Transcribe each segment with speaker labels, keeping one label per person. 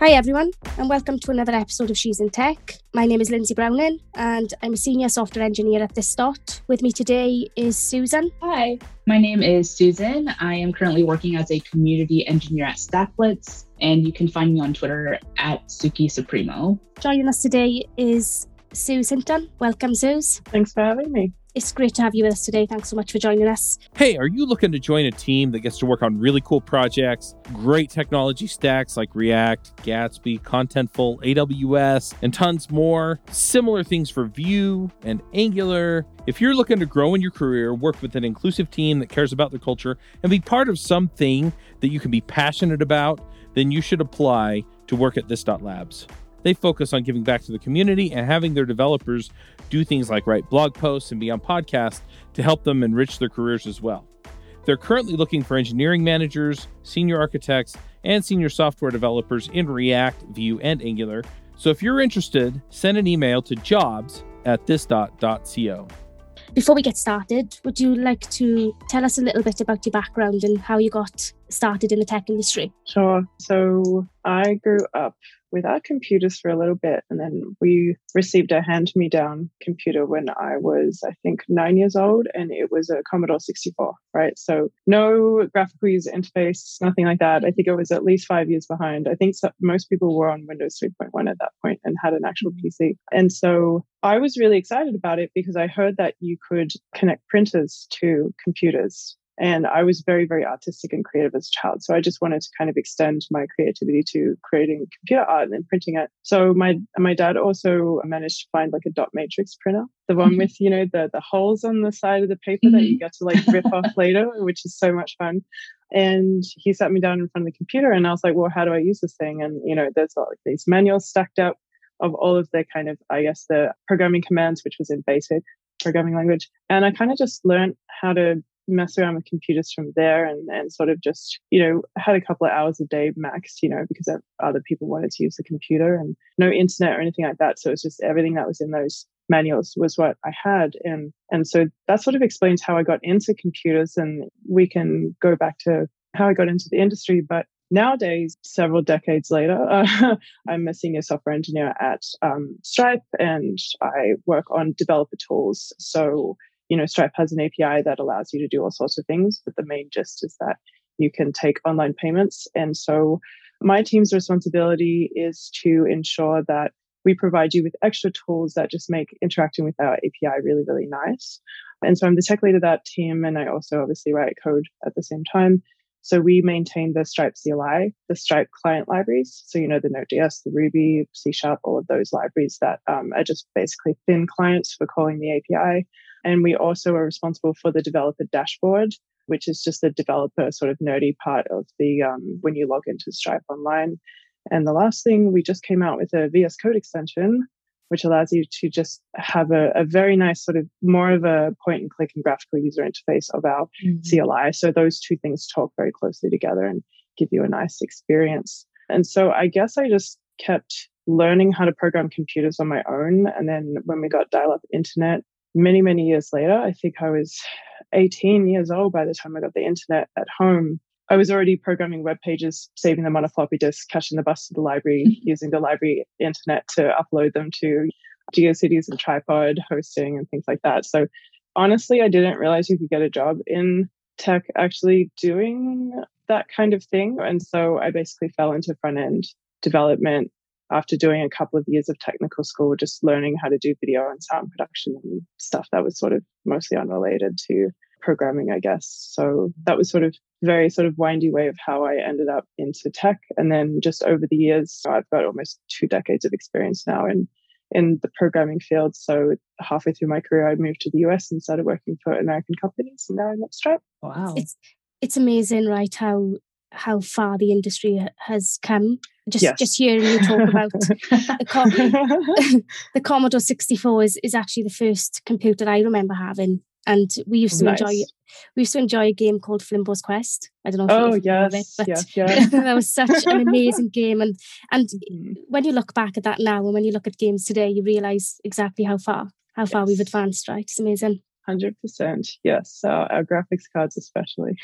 Speaker 1: Hi, everyone, and welcome to another episode of She's in Tech. My name is Lindsay Browning, and I'm a senior software engineer at This Dot. With me today is Susan.
Speaker 2: Hi, my name is Susan. I am currently working as a community engineer at StackBlitz, and you can find me on Twitter at Suki Supremo.
Speaker 1: Joining us today is Suz Hinton. Welcome, Suze.
Speaker 3: Thanks for having me.
Speaker 1: It's great to have you with us today. Thanks so much for joining us.
Speaker 4: Hey, are you looking to join a team that gets to work on really cool projects, great technology stacks like React, Gatsby, Contentful, AWS, and tons more? Similar things for Vue and Angular. If you're looking to grow in your career, work with an inclusive team that cares about their culture, and be part of something that you can be passionate about, then you should apply to work at this labs. They focus on giving back to the community and having their developers do things like write blog posts and be on podcasts to help them enrich their careers as well. They're currently looking for engineering managers, senior architects, and senior software developers in React, Vue, and Angular. So if you're interested, send an email to jobs at thisdot.co.
Speaker 1: Before we get started, would you like to tell us a little bit about your background and how you got started in the tech industry?
Speaker 3: Sure. So I grew up without computers for a little bit. And then we received a hand me down computer when I was, I think, nine years old, and it was a Commodore 64, right? So no graphical user interface, nothing like that. I think it was at least five years behind. I think so, most people were on Windows 3.1 at that point and had an actual mm-hmm. PC. And so I was really excited about it because I heard that you could connect printers to computers and I was very, very artistic and creative as a child. So I just wanted to kind of extend my creativity to creating computer art and then printing it. So my my dad also managed to find like a dot matrix printer, the one mm-hmm. with, you know, the the holes on the side of the paper mm-hmm. that you mm-hmm. get to like rip off later, which is so much fun. And he sat me down in front of the computer and I was like, well, how do I use this thing? And, you know, there's like these manuals stacked up of all of the kind of, I guess, the programming commands, which was in basic programming language. And I kind of just learned how to mess around with computers from there and, and sort of just, you know, had a couple of hours a day max, you know, because other people wanted to use the computer and no internet or anything like that. So it's just everything that was in those manuals was what I had. And, and so that sort of explains how I got into computers and we can go back to how I got into the industry. But nowadays, several decades later, uh, I'm a senior software engineer at um, Stripe and I work on developer tools. So you know, Stripe has an API that allows you to do all sorts of things, but the main gist is that you can take online payments. And so my team's responsibility is to ensure that we provide you with extra tools that just make interacting with our API really, really nice. And so I'm the tech lead of that team, and I also obviously write code at the same time. So we maintain the Stripe CLI, the Stripe client libraries. So, you know, the Node.js, the Ruby, C Sharp, all of those libraries that um, are just basically thin clients for calling the API. And we also are responsible for the developer dashboard, which is just the developer sort of nerdy part of the um, when you log into Stripe online. And the last thing, we just came out with a VS Code extension, which allows you to just have a, a very nice sort of more of a point and click and graphical user interface of our mm-hmm. CLI. So those two things talk very closely together and give you a nice experience. And so I guess I just kept learning how to program computers on my own. And then when we got dial up internet, many, many years later, I think I was 18 years old by the time I got the internet at home. I was already programming web pages, saving them on a floppy disk, catching the bus to the library, mm-hmm. using the library internet to upload them to GeoCities and tripod hosting and things like that. So honestly, I didn't realize you could get a job in tech actually doing that kind of thing. And so I basically fell into front end development after doing a couple of years of technical school, just learning how to do video and sound production and stuff that was sort of mostly unrelated to programming, I guess. So that was sort of very sort of windy way of how I ended up into tech. And then just over the years, I've got almost two decades of experience now in in the programming field. So halfway through my career, I moved to the US and started working for American companies, and now I'm at Stripe.
Speaker 1: Wow, it's it's amazing, right? How how far the industry has come. Just yes. just hearing you talk about the, Com- the Commodore 64 is, is actually the first computer I remember having. And we used to nice. enjoy we used to enjoy a game called Flimbo's Quest. I don't know if
Speaker 3: oh, yes,
Speaker 1: it, but
Speaker 3: yes, yes.
Speaker 1: that was such an amazing game. And and mm. when you look back at that now and when you look at games today, you realise exactly how far how far yes. we've advanced, right? It's amazing.
Speaker 3: Hundred percent, yes. Uh, our graphics cards, especially.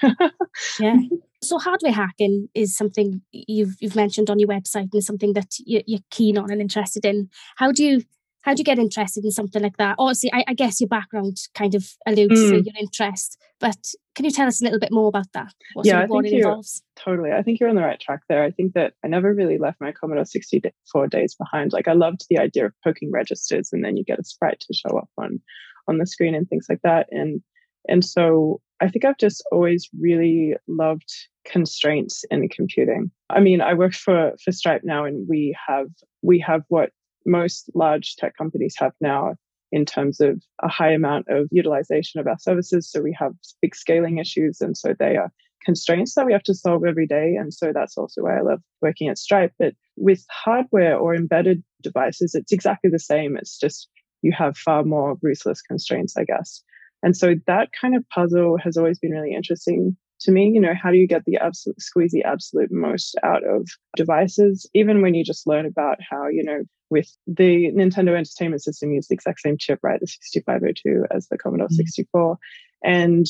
Speaker 1: yeah. So hardware hacking is something you've you've mentioned on your website and something that you're keen on and interested in. How do you how do you get interested in something like that? Obviously, I, I guess your background kind of alludes mm. to your interest, but can you tell us a little bit more about that?
Speaker 3: What yeah, I think you're, totally. I think you're on the right track there. I think that I never really left my Commodore 64 days behind. Like I loved the idea of poking registers and then you get a sprite to show up on on the screen and things like that. And and so I think I've just always really loved constraints in computing. I mean, I work for for Stripe now, and we have we have what most large tech companies have now in terms of a high amount of utilization of our services. So we have big scaling issues, and so they are constraints that we have to solve every day. And so that's also why I love working at Stripe. But with hardware or embedded devices, it's exactly the same. It's just you have far more ruthless constraints, I guess. And so that kind of puzzle has always been really interesting to me. You know, how do you get the absolute squeeze the absolute most out of devices? Even when you just learn about how, you know, with the Nintendo Entertainment System used the exact same chip, right? The 6502 as the Commodore mm-hmm. 64. And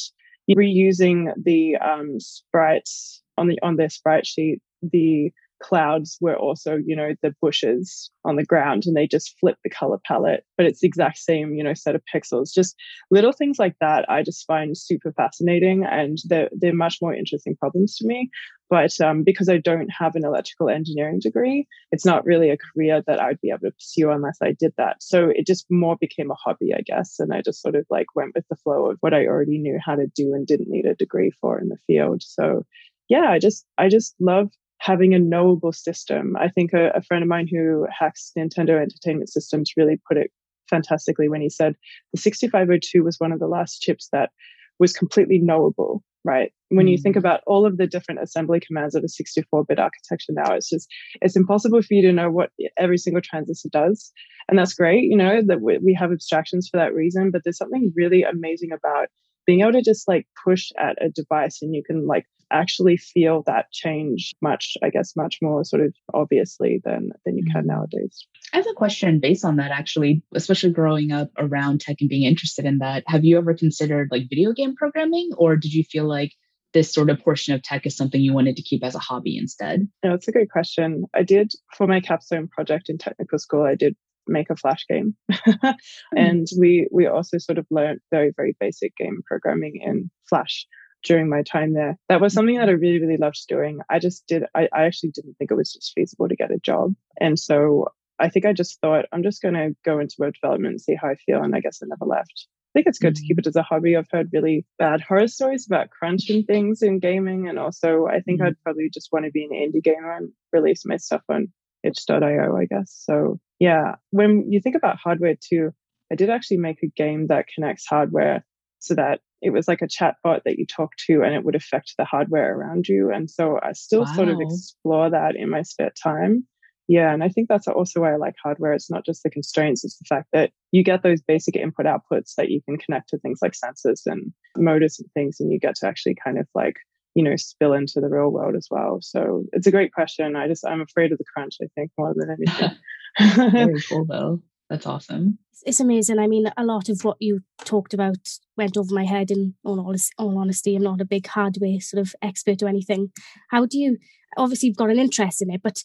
Speaker 3: reusing the um, sprites on the on their sprite sheet, the clouds were also, you know, the bushes on the ground and they just flip the color palette, but it's the exact same, you know, set of pixels. Just little things like that I just find super fascinating and they're, they're much more interesting problems to me. But um, because I don't have an electrical engineering degree, it's not really a career that I'd be able to pursue unless I did that. So it just more became a hobby, I guess. And I just sort of like went with the flow of what I already knew how to do and didn't need a degree for in the field. So yeah, I just I just love having a knowable system. I think a, a, friend of mine who hacks Nintendo Entertainment Systems really put it fantastically when he said the 6502 was one of the last chips that was completely knowable, right? When you think mm. about all of the different assembly commands of a 64 bit architecture now, it's just, it's impossible for you to know what every single transistor does. And that's great, you know, that we, we have abstractions for that reason, but there's something really amazing about being able to just like push at a device and you can like actually feel that change much i guess much more sort of obviously than than you can mm-hmm. nowadays
Speaker 2: i have a question based on that actually especially growing up around tech and being interested in that have you ever considered like video game programming or did you feel like this sort of portion of tech is something you wanted to keep as a hobby instead?
Speaker 3: No, it's a great question. I did for my capstone project in technical school, I did make a flash game hmm. and we we also sort of learned very very basic game programming in flash during my time there that was something that i really really loved doing i just did I, I actually didn't think it was just feasible to get a job and so i think i just thought i'm just going to go into web development and see how i feel and i guess i never left I think it's good to keep hmm. it as a hobby. I've heard really bad horror stories about crunch and things in gaming. And also, I think mm-hmm. I'd probably just want to be an indie gamer and release my stuff on itch.io, I guess. So yeah, when you think about hardware too, I did actually make a game that connects hardware so that it was like a chatbot that you talk to and it would affect the hardware around you. And so I still wow. sort of explore that in my spare time. Yeah, and I think that's also why I like hardware. It's not just the constraints, it's the fact that you get those basic input outputs that you can connect to things like sensors and motors and things, and you get to actually kind of like you know spill into the real world as well so it's a great question i just i'm afraid of the crunch i think more than anything
Speaker 2: very cool though that's awesome.
Speaker 1: It's amazing. I mean a lot of what you talked about went over my head in all, all honesty. I'm not a big hardware sort of expert or anything. How do you obviously you've got an interest in it but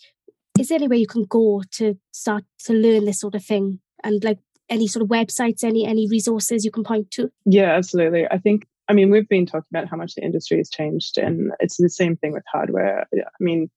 Speaker 1: is there any way you can go to start to learn this sort of thing? And like any sort of websites any any resources you can point to?
Speaker 3: Yeah absolutely. I think I mean, we've been talking about how much the industry has changed, and it's the same thing with hardware. I mean,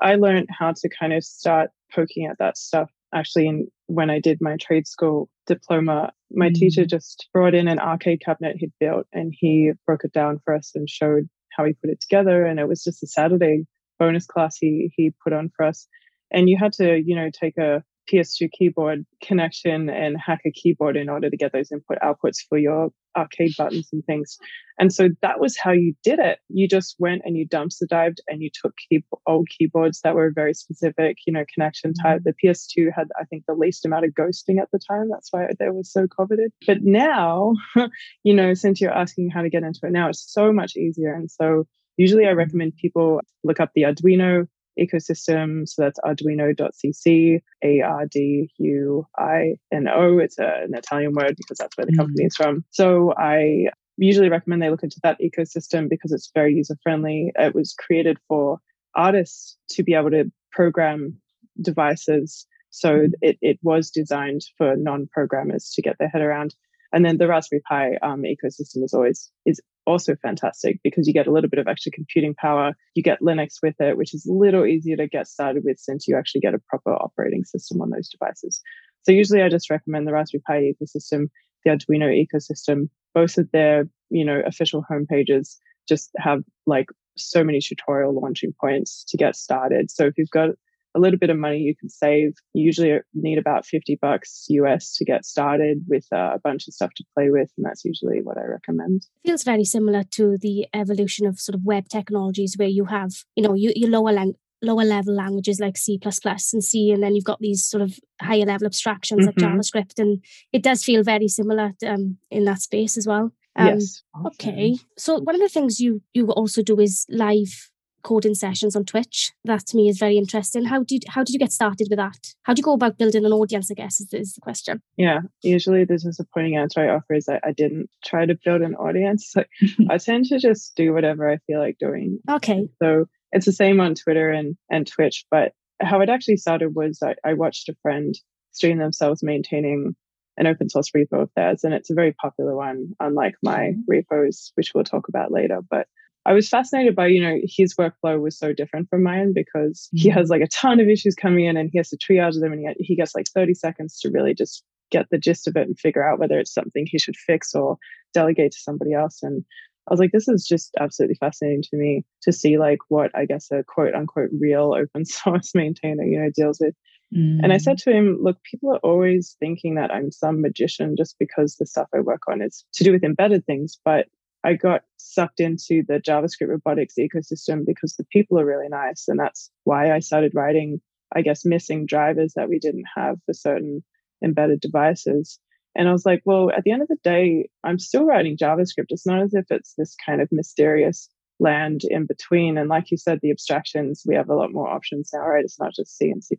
Speaker 3: I learned how to kind of start poking at that stuff actually in, when I did my trade school diploma. My mm. teacher just brought in an arcade cabinet he'd built and he broke it down for us and showed how he put it together. And it was just a Saturday bonus class he, he put on for us. And you had to, you know, take a PS2 keyboard connection and hack a keyboard in order to get those input outputs for your arcade buttons and things. And so that was how you did it. You just went and you dumpster dived and you took key- old keyboards that were very specific, you know, connection type. Mm-hmm. The PS2 had, I think, the least amount of ghosting at the time. That's why they were so coveted. But now, you know, since you're asking how to get into it now, it's so much easier. And so usually I mm-hmm. recommend people look up the Arduino ecosystem. So that's arduino.cc, A R D U I N O. It's a, an Italian word because that's where the mm. company is from. So I usually recommend they look into that ecosystem because it's very user friendly. It was created for artists to be able to program devices. So mm. it, it was designed for non programmers to get their head around. And then the Raspberry Pi um, ecosystem is always is also fantastic because you get a little bit of extra computing power. You get Linux with it, which is a little easier to get started with since you actually get a proper operating system on those devices. So usually I just recommend the Raspberry Pi ecosystem, the Arduino ecosystem, both of their, you know, official homepages just have like so many tutorial launching points to get started. So if you've got a little bit of money you can save. You usually need about 50 bucks US to get started with uh, a bunch of stuff to play with. And that's usually what I recommend.
Speaker 1: It feels very similar to the evolution of sort of web technologies where you have, you know, you, your lower lang- lower level languages like C and C, and then you've got these sort of higher level abstractions mm-hmm. like JavaScript. And it does feel very similar um, in that space as well.
Speaker 3: Um, yes.
Speaker 1: Okay. So one of the things you you also do is live coding sessions on Twitch. That to me is very interesting. How did how did you get started with that? How do you go about building an audience? I guess is, is the question.
Speaker 3: Yeah, usually the disappointing answer I offer is that I didn't try to build an audience. I tend to just do whatever I feel like doing.
Speaker 1: Okay.
Speaker 3: So it's the same on Twitter and and Twitch, but how it actually started was I, I watched a friend stream themselves maintaining an open source repo of theirs, and it's a very popular one, unlike my mm-hmm. repos, which we'll talk about later. But I was fascinated by, you know, his workflow was so different from mine because he mm-hmm. has like a ton of issues coming in and he has to triage them and he, he gets like 30 seconds to really just get the gist of it and figure out whether it's something he should fix or delegate to somebody else. And I was like, this is just absolutely fascinating to me to see like what I guess a quote unquote real open source maintainer, you know, deals with. Mm. And I said mm. to him, look, people are always thinking that I'm some magician just because the stuff I work on is to do with embedded things. But I got sucked into the JavaScript robotics ecosystem because the people are really nice. And that's why I started writing, I guess, missing drivers that we didn't have for certain embedded devices. And I was like, well, at the end of the day, I'm still writing JavaScript. It's not as if it's this kind of mysterious land in between. And like you said, the abstractions, we have a lot more options now, right? It's not just C and C++.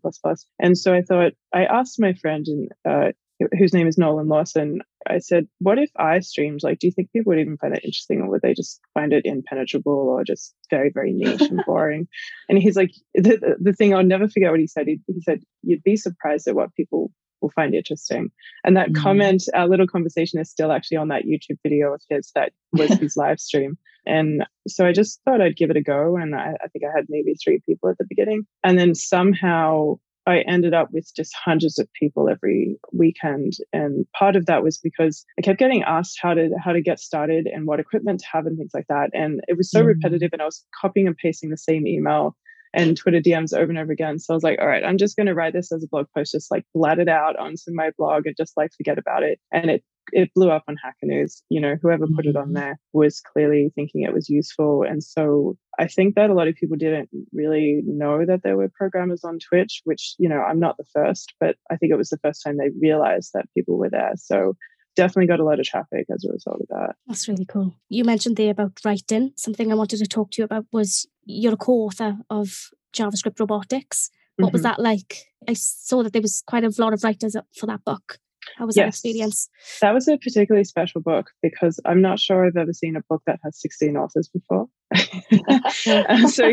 Speaker 3: And so I thought, I asked my friend in, uh, whose name is Nolan Lawson, I said, What if I streamed? Like, do you think people would even find it interesting or would they just find it impenetrable or just very, very niche and boring? and he's like, the, the thing I'll never forget what he said. He, he, said, You'd be surprised at what people will find interesting. And that mm comment, our little conversation is still actually on that YouTube video of his that was his live stream. And so I just thought I'd give it a go. And I, I think I had maybe three people at the beginning. And then somehow I ended up with just hundreds of people every weekend. And part of that was because I kept getting asked how to how to get started and what equipment to have and things like that. And it was so mm. repetitive and I was copying and pasting the same email and Twitter DMs over and over again. So I was like, all right, I'm just going to write this as a blog post, just like blat it out onto my blog and just like forget about it. And it it blew up on Hacker News. You know, whoever put it on mm-hmm. there was clearly thinking it was useful. And so I think that a lot of people didn't really know that there were programmers on Twitch, which, you know, I'm not the first, but I think it was the first time they realized that people were there. So definitely got a lot of traffic as a result of that.
Speaker 1: That's really cool. You mentioned there about writing. Something I wanted to talk to you about was you're a co-author of JavaScript Robotics. What mm-hmm. was that like? I saw that there was quite a lot of writers up for that book. How was yes. that experience?
Speaker 3: That was a particularly special book because I'm not sure I've ever seen a book that has 16 authors before. so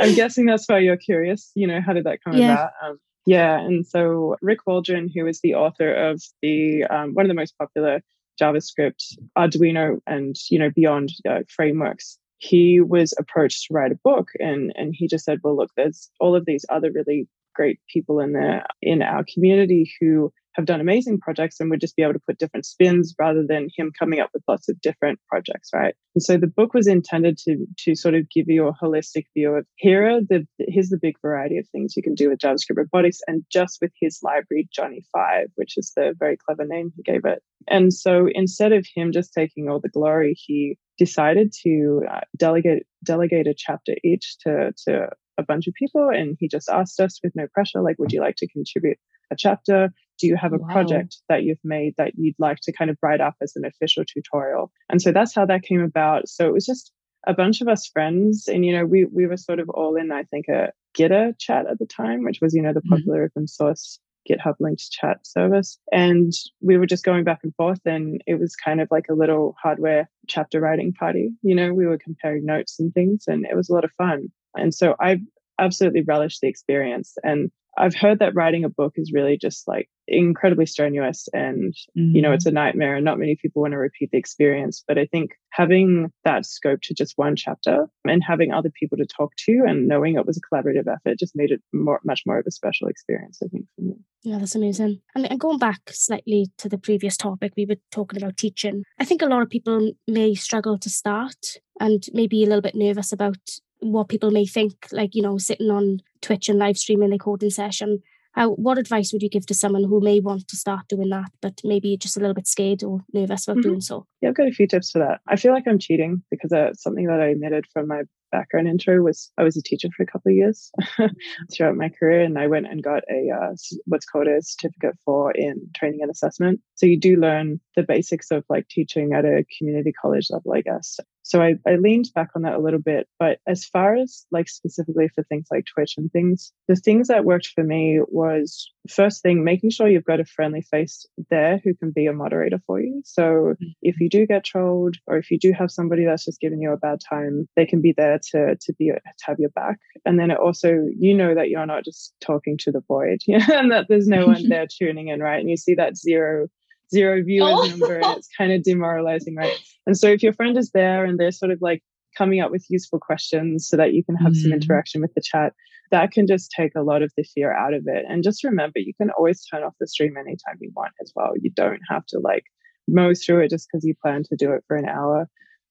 Speaker 3: I'm guessing that's why you're curious. You know, how did that come yeah. about? Um, yeah, and so Rick Waldron, who is the author of the um, one of the most popular JavaScript, Arduino, and you know beyond uh, frameworks, he was approached to write a book, and and he just said, "Well, look, there's all of these other really great people in there in our community who have done amazing projects and would just be able to put different spins rather than him coming up with lots of different projects, right? And so the book was intended to to sort of give you a holistic view of here are the here's the big variety of things you can do with JavaScript robotics and just with his library Johnny Five, which is the very clever name he gave it. And so instead of him just taking all the glory, he decided to uh, delegate delegate a chapter each to to a bunch of people and he just asked us with no pressure like would you like to contribute a chapter do you have a wow. project that you've made that you'd like to kind of write up as an official tutorial? And so that's how that came about. So it was just a bunch of us friends, and you know, we we were sort of all in, I think, a Gitter chat at the time, which was you know the mm-hmm. popular mm-hmm. open source GitHub linked chat service. And we were just going back and forth, and it was kind of like a little hardware chapter writing party. You know, we were comparing notes and things, and it was a lot of fun. And so I absolutely relished the experience. And I've heard that writing a book is really just like incredibly strenuous and, mm-hmm. you know, it's a mm-hmm. nightmare and not many people want to repeat the experience. But I think having that scope to just one chapter and having other people to talk to and knowing it was a collaborative effort just made it more, much more of a special experience, I think, for me.
Speaker 1: Yeah, that's amazing. And, and going back slightly to the previous topic, we were talking about teaching. I think a lot of people may struggle to start and maybe a little bit nervous about what people may think, like, you know, sitting on Twitch and live streaming a coding session. How, what advice would you give to someone who may want to start doing that, but maybe just a little bit scared or nervous about mm-hmm. doing so?
Speaker 3: Yeah, I've got a few tips for that. I feel like I'm cheating because that's something that I omitted from my background intro was I was a teacher for a couple of years throughout my career, and I went and got a uh, what's called a certificate for in training and assessment. So you do learn the basics of like teaching at a community college level, I guess. So I, I leaned back on that a little bit. But as far as like specifically for things like Twitch and things, the things that worked for me was first thing, making sure you've got a friendly face there who can be a moderator for you. So mm-hmm. if you do get trolled or if you do have somebody that's just giving you a bad time, they can be there to to be to have your back. And then it also you know that you're not just talking to the void, and that there's no one there tuning in, right? And you see that zero zero viewers oh. number and it's kind of demoralizing, right? And so if your friend is there and they're sort of like coming up with useful questions so that you can have mm. some interaction with the chat, that can just take a lot of the fear out of it. And just remember, you can always turn off the stream anytime you want as well. You don't have to like mow through it just because you plan to do it for an hour.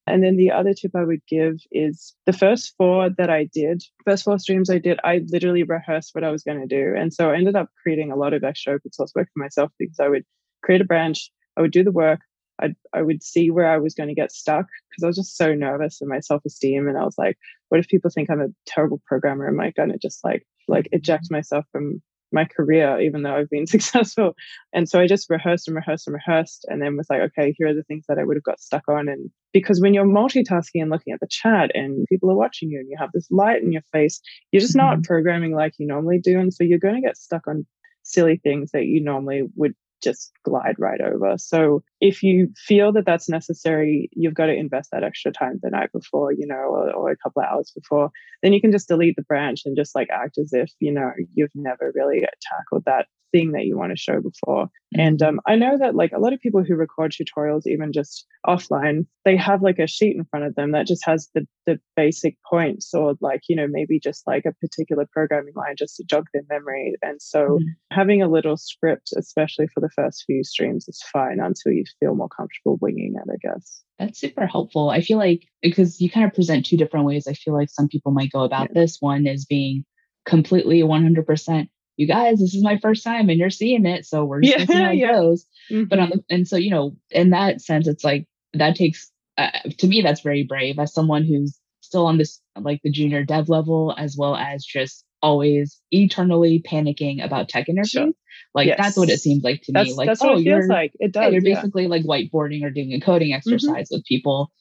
Speaker 3: And then the other tip I would give is the first four that I did, first four streams I did, I literally rehearsed what I was going to do. And so I ended up creating a lot of extra open source work for myself because I would create a branch, I would do the work, I I would see where I was going to get stuck because I was just so nervous in my self esteem, and I was like, what if people think I'm a terrible programmer? Am I going to just like like eject myself from my career, even though I've been successful. And so I just rehearsed and rehearsed and rehearsed, and then was like, okay, here are the things that I would have got stuck on. And because when you're multitasking and looking at the chat and people are watching you and you have this light in your face, you're just not mm-hmm. programming like you normally do. And so you're going to get stuck on silly things that you normally would just glide right over. So if you feel that that's necessary, you've got to invest that extra time the night before, you know, or, or, a couple of hours before. Then you can just delete the branch and just like act as if, you know, you've never really tackled that thing that you want to show before. And mm-hmm. um, I know that like a lot of people who record tutorials, even just offline, they have like a sheet in front of them that just has the, the basic points or like, you know, maybe just like a particular programming line just to jog their memory. And so mm-hmm. having a little script, especially for the first few streams, is fine until you feel more comfortable winging it, I guess.
Speaker 2: That's super helpful. I feel like because you kind of present two different ways, I feel like some people might go about yeah. this. One is being completely 100% you guys, this is my first time and you're seeing it. So we're just yeah, see how it yeah. goes. Mm-hmm. But on the, and so, you know, in that sense, it's like that takes, uh, to me, that's very brave as someone who's still on this, like the junior dev level, as well as just always eternally panicking about tech interviews. Sure. Like yes. that's what it seems like to
Speaker 3: that's,
Speaker 2: me. Like,
Speaker 3: that's oh,
Speaker 2: you're,
Speaker 3: like. It does.
Speaker 2: you're basically like whiteboarding or doing a coding mm-hmm. exercise mm-hmm. with people.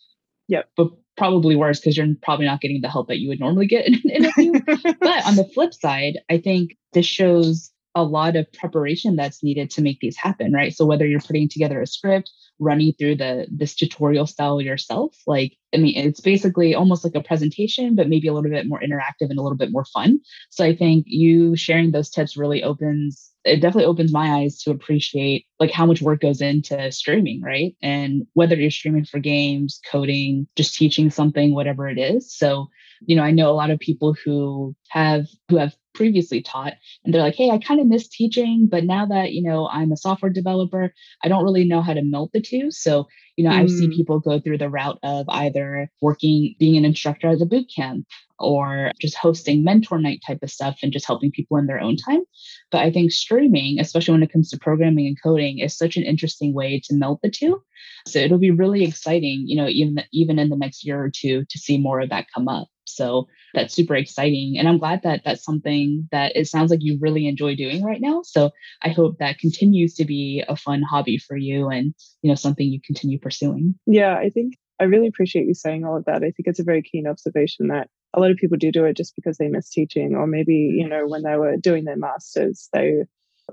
Speaker 3: Yep.
Speaker 2: But probably worse because you're probably not getting the help that you would normally get in an interview. but on the flip side, I think this shows a lot of preparation that's needed to make these happen, right? So whether you're putting together a script, running through the this tutorial style yourself, like I mean, it's basically almost like a presentation, but maybe a little bit more interactive and a little bit more fun. So I think you sharing those tips really opens it definitely opens my eyes to appreciate like how much work goes into streaming, right? And whether you're streaming for games, coding, just teaching something, whatever it is. So, you know, I know a lot of people who have who have previously taught and they're like hey i kind of miss teaching but now that you know i'm a software developer i don't really know how to melt the two so you know mm. i've seen mm. people go through the route of either working being an instructor at a boot camp or just hosting mentor night type of stuff and just helping people in their own time but i think streaming especially when it comes to programming and coding is such an interesting way to melt the two so it'll be really exciting you know even even in the next year or two to see more of that come up so that's super exciting. And I'm glad that that's something that it sounds like you really enjoy doing right now. So I hope that continues to be a fun hobby for you and, you know, something you continue pursuing.
Speaker 3: Yeah, I think I really appreciate you saying all of that. I think it's a very keen observation that a lot of people do do it just because they miss teaching, or maybe, you know, when they were doing their masters, they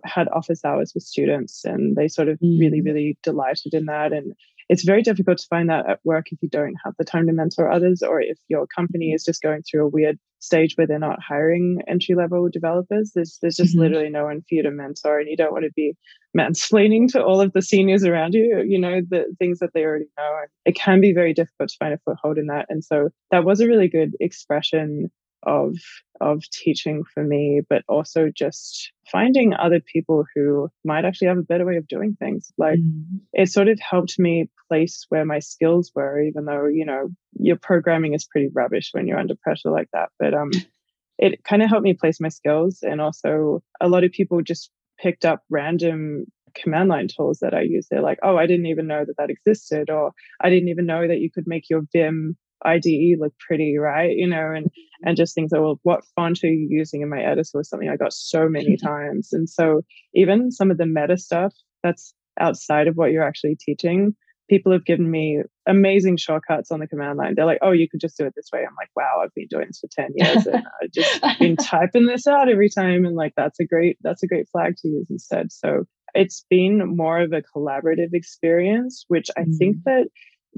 Speaker 3: had office hours with students and they sort of mm. really, really delighted in that. And it's very difficult to find that at work if you don't have the time to mentor others or if your company is just going through a weird stage where they're not hiring entry level developers there's there's just mm-hmm. literally no one for you to mentor and you don't want to be mansplaining to all of the seniors around you you know the things that they already know it can be very difficult to find a foothold in that and so that was a really good expression of of teaching for me, but also just finding other people who might actually have a better way of doing things. Like mm. it sort of helped me place where my skills were, even though, you know, your programming is pretty rubbish when you're under pressure like that. But um it kind of helped me place my skills and also a lot of people just picked up random command line tools that I use. They're like, oh, I didn't even know that that existed, or I didn't even know that you could make your Vim IDE look pretty, right? You know, and and just things that well, what font are you using in my editor was something I got so many times. And so even some of the meta stuff that's outside of what you're actually teaching, people have given me amazing shortcuts on the command line. They're like, oh, you could just do it this way. I'm like, wow, I've been doing this for 10 years and I've just been typing this out every time. And like that's a great, that's a great flag to use instead. So it's been more of a collaborative experience, which I mm. think that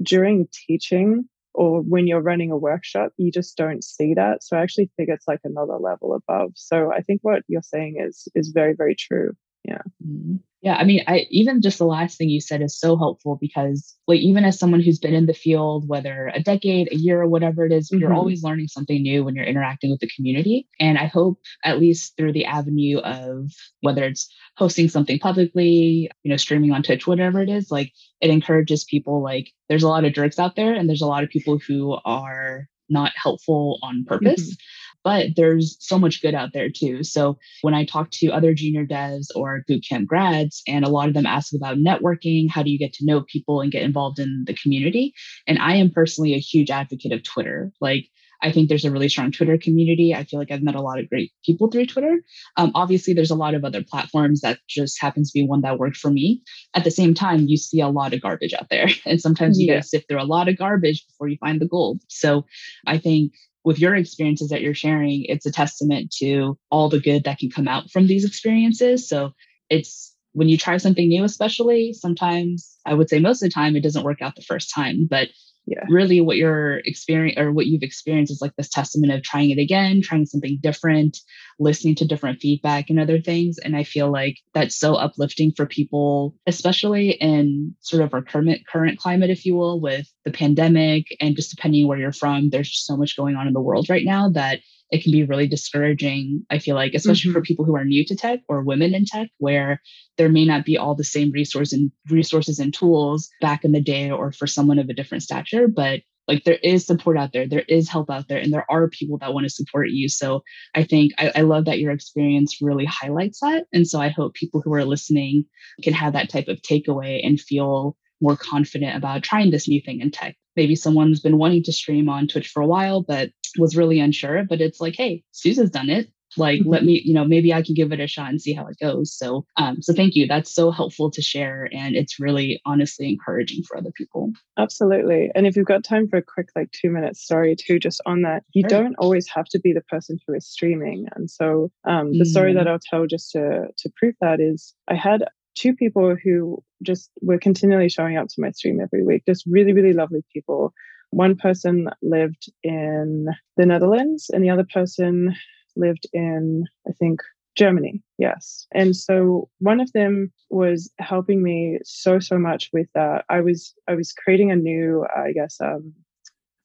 Speaker 3: during teaching, or when you're running a workshop, you just don't see that. So I actually think it's like another level above. So I think what you're saying is is very, very true. Yeah.
Speaker 2: Mm-hmm. Yeah. I mean, I even just the last thing you said is so helpful because like even as someone who's been in the field, whether a decade, a year, or whatever it is, mm-hmm. you're always learning something new when you're interacting with the community. And I hope at least through the avenue of whether it's hosting something publicly, you know, streaming on Twitch, whatever it is, like it encourages people like there's a lot of jerks out there and there's a lot of people who are not helpful on purpose. Mm-hmm but there's so much good out there too. So when I talk to other junior devs or bootcamp grads, and a lot of them ask about networking, how do you get to know people and get involved in the community? And I am personally a huge advocate of Twitter. Like I think there's a really strong Twitter community. I feel like I've met a lot of great people through Twitter. Um, obviously, there's a lot of other platforms that just happens to be one that worked for me. At the same time, you see a lot of garbage out there. And sometimes you yeah. got to sift through a lot of garbage before you find the gold. So I think with your experiences that you're sharing, it's a testament to all the good that can come out from these experiences. So it's when you try something new, especially sometimes I would say most of the time it doesn't work out the first time, but yeah. really what you're experiencing or what you've experienced is like this testament of trying it again, trying something different, listening to different feedback and other things. And I feel like that's so uplifting for people, especially in sort of our current current climate, if you will, with the pandemic and just depending where you're from, there's so much going on in the world right now that it can be really discouraging. I feel like, especially mm-hmm. for people who are new to tech or women in tech, where there may not be all the same resources and resources and tools back in the day, or for someone of a different stature. But like there is support out there, there is help out there, and there are people that want to support you. So I think I, I love that your experience really highlights that. And so I hope people who are listening can have that type of takeaway and feel more confident about trying this new thing in tech. Maybe someone's been wanting to stream on Twitch for a while, but was really unsure. But it's like, hey, Susan's done it. Like, mm-hmm. let me, you know, maybe I can give it a shot and see how it goes. So, um, so thank you. That's so helpful to share, and it's really honestly encouraging for other people.
Speaker 3: Absolutely. And if you've got time for a quick, like, two minute story too, just on that, you sure. don't always have to be the person who is streaming. And so, um, the mm-hmm. story that mm. I'll tell just to to prove that is, I had two people who just were continually showing up to my stream every week. Just really, really lovely people. One person lived in the Netherlands, and the other person lived in, I think, Germany. Yes. And so one of them was helping me so, so much with that. Uh, I was, I was creating a new, I guess, um,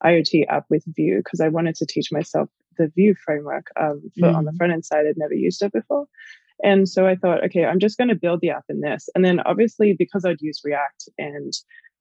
Speaker 3: IoT app with Vue because I wanted to teach myself the Vue framework um, for, mm. on the mm. front end side. I'd never used it before. And so I thought, okay, I'm just going to build the app in this. And then obviously, because I'd use React and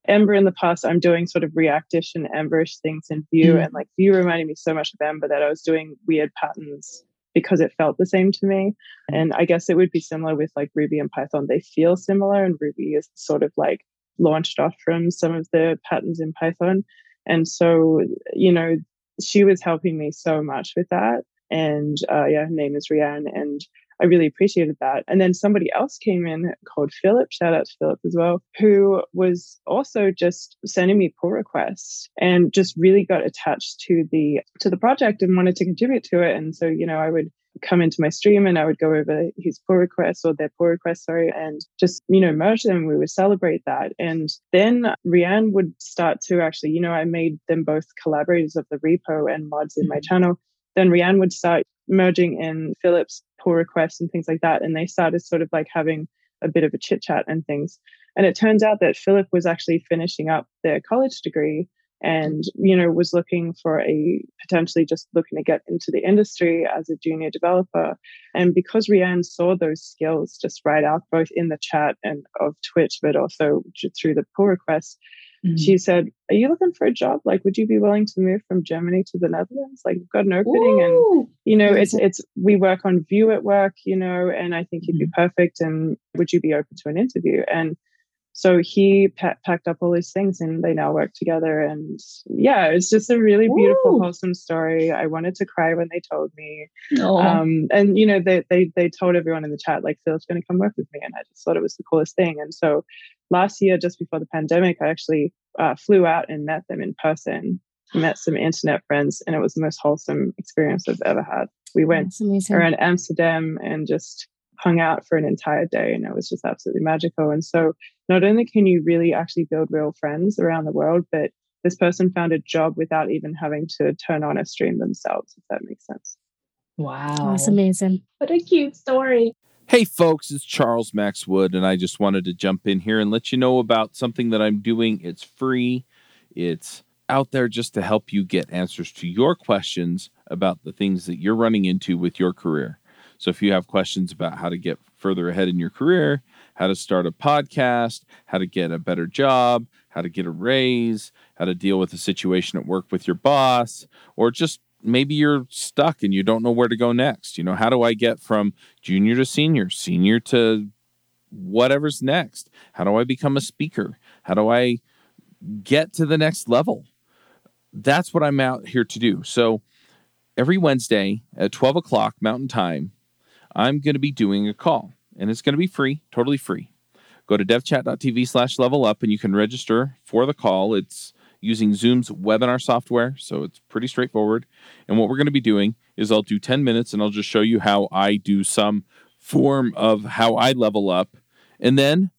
Speaker 3: Ember in the past, I'm doing sort of Reactish and Emberish things in Vue. Mm. And like Vue reminded me so much of Ember that I was doing weird patterns because it felt the same to me. And I guess it would be similar with like Ruby and Python. They feel similar, and Ruby is sort of like launched off from some of the patterns in Python. And so, you know, she was helping me so much with that. And uh, yeah, her name is Rianne. And I really appreciated that. And then somebody else came in called Philip, shout out to Philip as well, who was also just sending me pull requests and just really got attached to the to the project and wanted to contribute to it. And so, you know, I would come into my stream and I would go over his pull requests or their pull requests, sorry, and just, you know, merge them. We would celebrate that. And then Rianne would start to actually, you know, I made them both collaborators of the repo and mods in my mm-hmm. channel. Then Rianne would start merging in Philip's pull requests and things like that. And they started sort of like having a bit of a chit chat and things. And it turns out that Philip was actually finishing up their college degree and you know was looking for a potentially just looking to get into the industry as a junior developer and because rianne saw those skills just right out both in the chat and of twitch but also through the pull requests mm-hmm. she said are you looking for a job like would you be willing to move from germany to the netherlands like we've got an opening Ooh. and you know it's it's we work on Vue at work you know and i think you'd be mm-hmm. perfect and would you be open to an interview and so he pa- packed up all his things and they now work together and yeah it's just a really beautiful Ooh. wholesome story. I wanted to cry when they told me. Um, and you know they, they they told everyone in the chat like phil's going to come work with me and i just thought it was the coolest thing. And so last year just before the pandemic i actually uh, flew out and met them in person met some internet friends and it was the most wholesome experience i've ever had. We went around amsterdam and just hung out for an entire day and it was just absolutely magical. And so not only can you really actually build real friends around the world, but this person found a job without even having to turn on a stream themselves, if that makes sense.
Speaker 2: Wow.
Speaker 1: That's amazing.
Speaker 2: What a cute story.
Speaker 4: Hey, folks, it's Charles Max Wood, and I just wanted to jump in here and let you know about something that I'm doing. It's free, it's out there just to help you get answers to your questions about the things that you're running into with your career. So if you have questions about how to get further ahead in your career, how to start a podcast, how to get a better job, how to get a raise, how to deal with a situation at work with your boss, or just maybe you're stuck and you don't know where to go next. You know, how do I get from junior to senior, senior to whatever's next? How do I become a speaker? How do I get to the next level? That's what I'm out here to do. So every Wednesday at 12 o'clock Mountain Time, I'm going to be doing a call and it's going to be free, totally free. Go to devchat.tv slash level up and you can register for the call. It's using Zoom's webinar software, so it's pretty straightforward. And what we're going to be doing is I'll do 10 minutes and I'll just show you how I do some form of how I level up. And then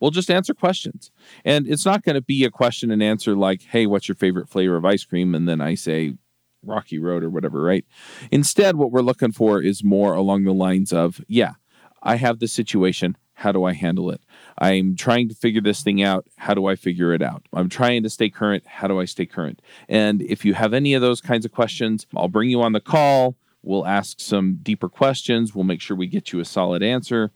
Speaker 4: we'll just answer questions. And it's not going to be a question and answer like, hey, what's your favorite flavor of ice cream? And then I say, Rocky Road or whatever, right? Instead, what we're looking for is more along the lines of, yeah, I have this situation. How do I handle it? I'm trying to figure this thing out. How do I figure it out? I'm trying to stay current. How do I stay current? And if you have any of those kinds of questions, I'll bring you on the call. We'll ask some deeper questions. We'll make sure we get you a solid answer.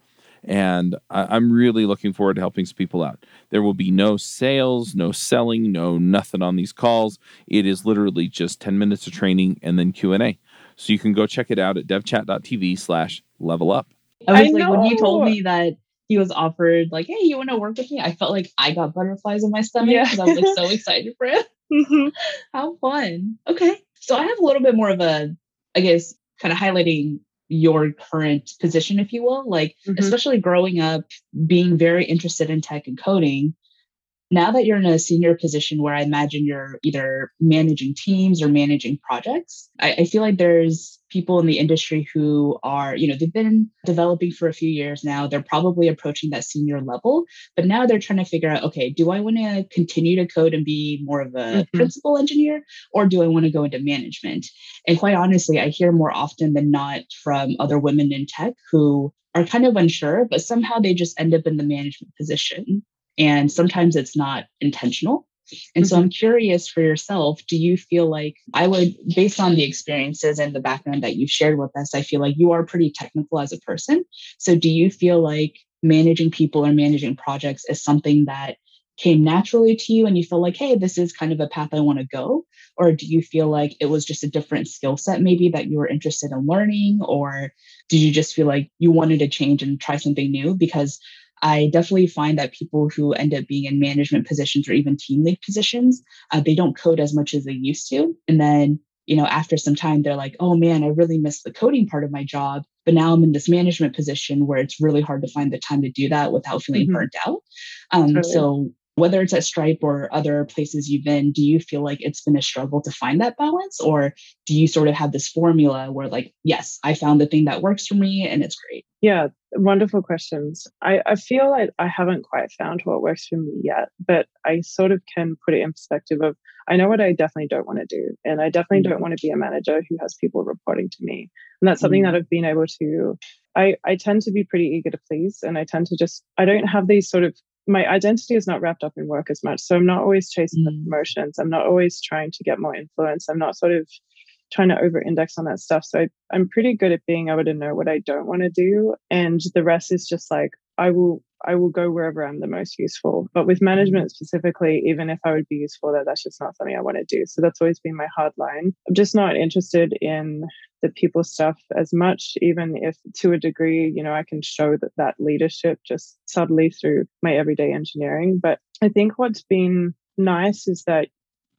Speaker 4: And I, am really looking forward to helping some people out. There will be no sales, no selling, no nothing on these calls. It is literally just 10 minutes of training and then Q&A. So you can go check it out at devchat.tv slash level up.
Speaker 2: I was I like, know. when you told me that he was offered like, hey, you want to work with me? I felt like I got butterflies in my stomach because yeah. I was like so excited for it. Mm-hmm. How fun. Okay. So I have a little bit more of a, I guess, kind of highlighting your current position, if you will. Like, mm-hmm. especially growing up, being very interested in tech and coding. Now that you're in a senior position where I imagine you're either managing teams or managing projects, I, I feel like there's people in the industry who are, you know, they've been developing for a few years now. They're probably approaching that senior level, but now they're trying to figure out, okay, do I want to continue to code and be more of a mm-hmm. principal engineer or do I want to go into management? And quite honestly, I hear more often than not from other women in tech who are kind of unsure, but somehow they just end up in the management position. And sometimes it's not intentional. And so I'm mm-hmm. curious for yourself, do you feel like I would, based on the experiences and the background that you've shared with us, I feel like you are pretty technical as a person. So do you feel like managing people or managing projects is something that came naturally to you and you feel like, hey, this is kind of a path I want to go? Or do you feel like it was just a different skill set maybe that you were interested in learning? Or did you just feel like you wanted to change and try something new? Because I definitely find that people who end up being in management positions or even team lead positions, uh, they don't code as much as they used to. And then, you know, after some time, they're like, oh man, I really miss the coding part of my job. but now i'm in this management position where it's really hard to find the time to do that without feeling mm-hmm. burnt out um, totally. so whether it's at Stripe or other places you've been, do you feel like it's been a struggle to find that balance? Or do you sort of have this formula where, like, yes, I found the thing that works for me and it's great?
Speaker 3: Yeah, wonderful questions. I, I feel like I haven't quite found what works for me yet, but I sort of can put it in perspective of I know what I definitely don't want to do. And I definitely mm-hmm. don't want to be a manager who has people reporting to me. And that's something mm-hmm. that I've been able to I, I tend to be pretty eager to please and I tend to just I don't have these sort of my identity is not wrapped up in work as much. So I'm not always chasing mm. the promotions. I'm not always trying to get more influence. I'm not sort of trying to over index on that stuff. So I, I'm pretty good at being able to know what I don't want to do. And the rest is just like, I will I will go wherever I'm the most useful. But with management mm. specifically, even if I would be useful there, that's just not something I want to do. So that's always been my hard line. I'm just not interested in the people stuff as much, even if to a degree, you know, I can show that that leadership just subtly through my everyday engineering. But I think what's been nice is that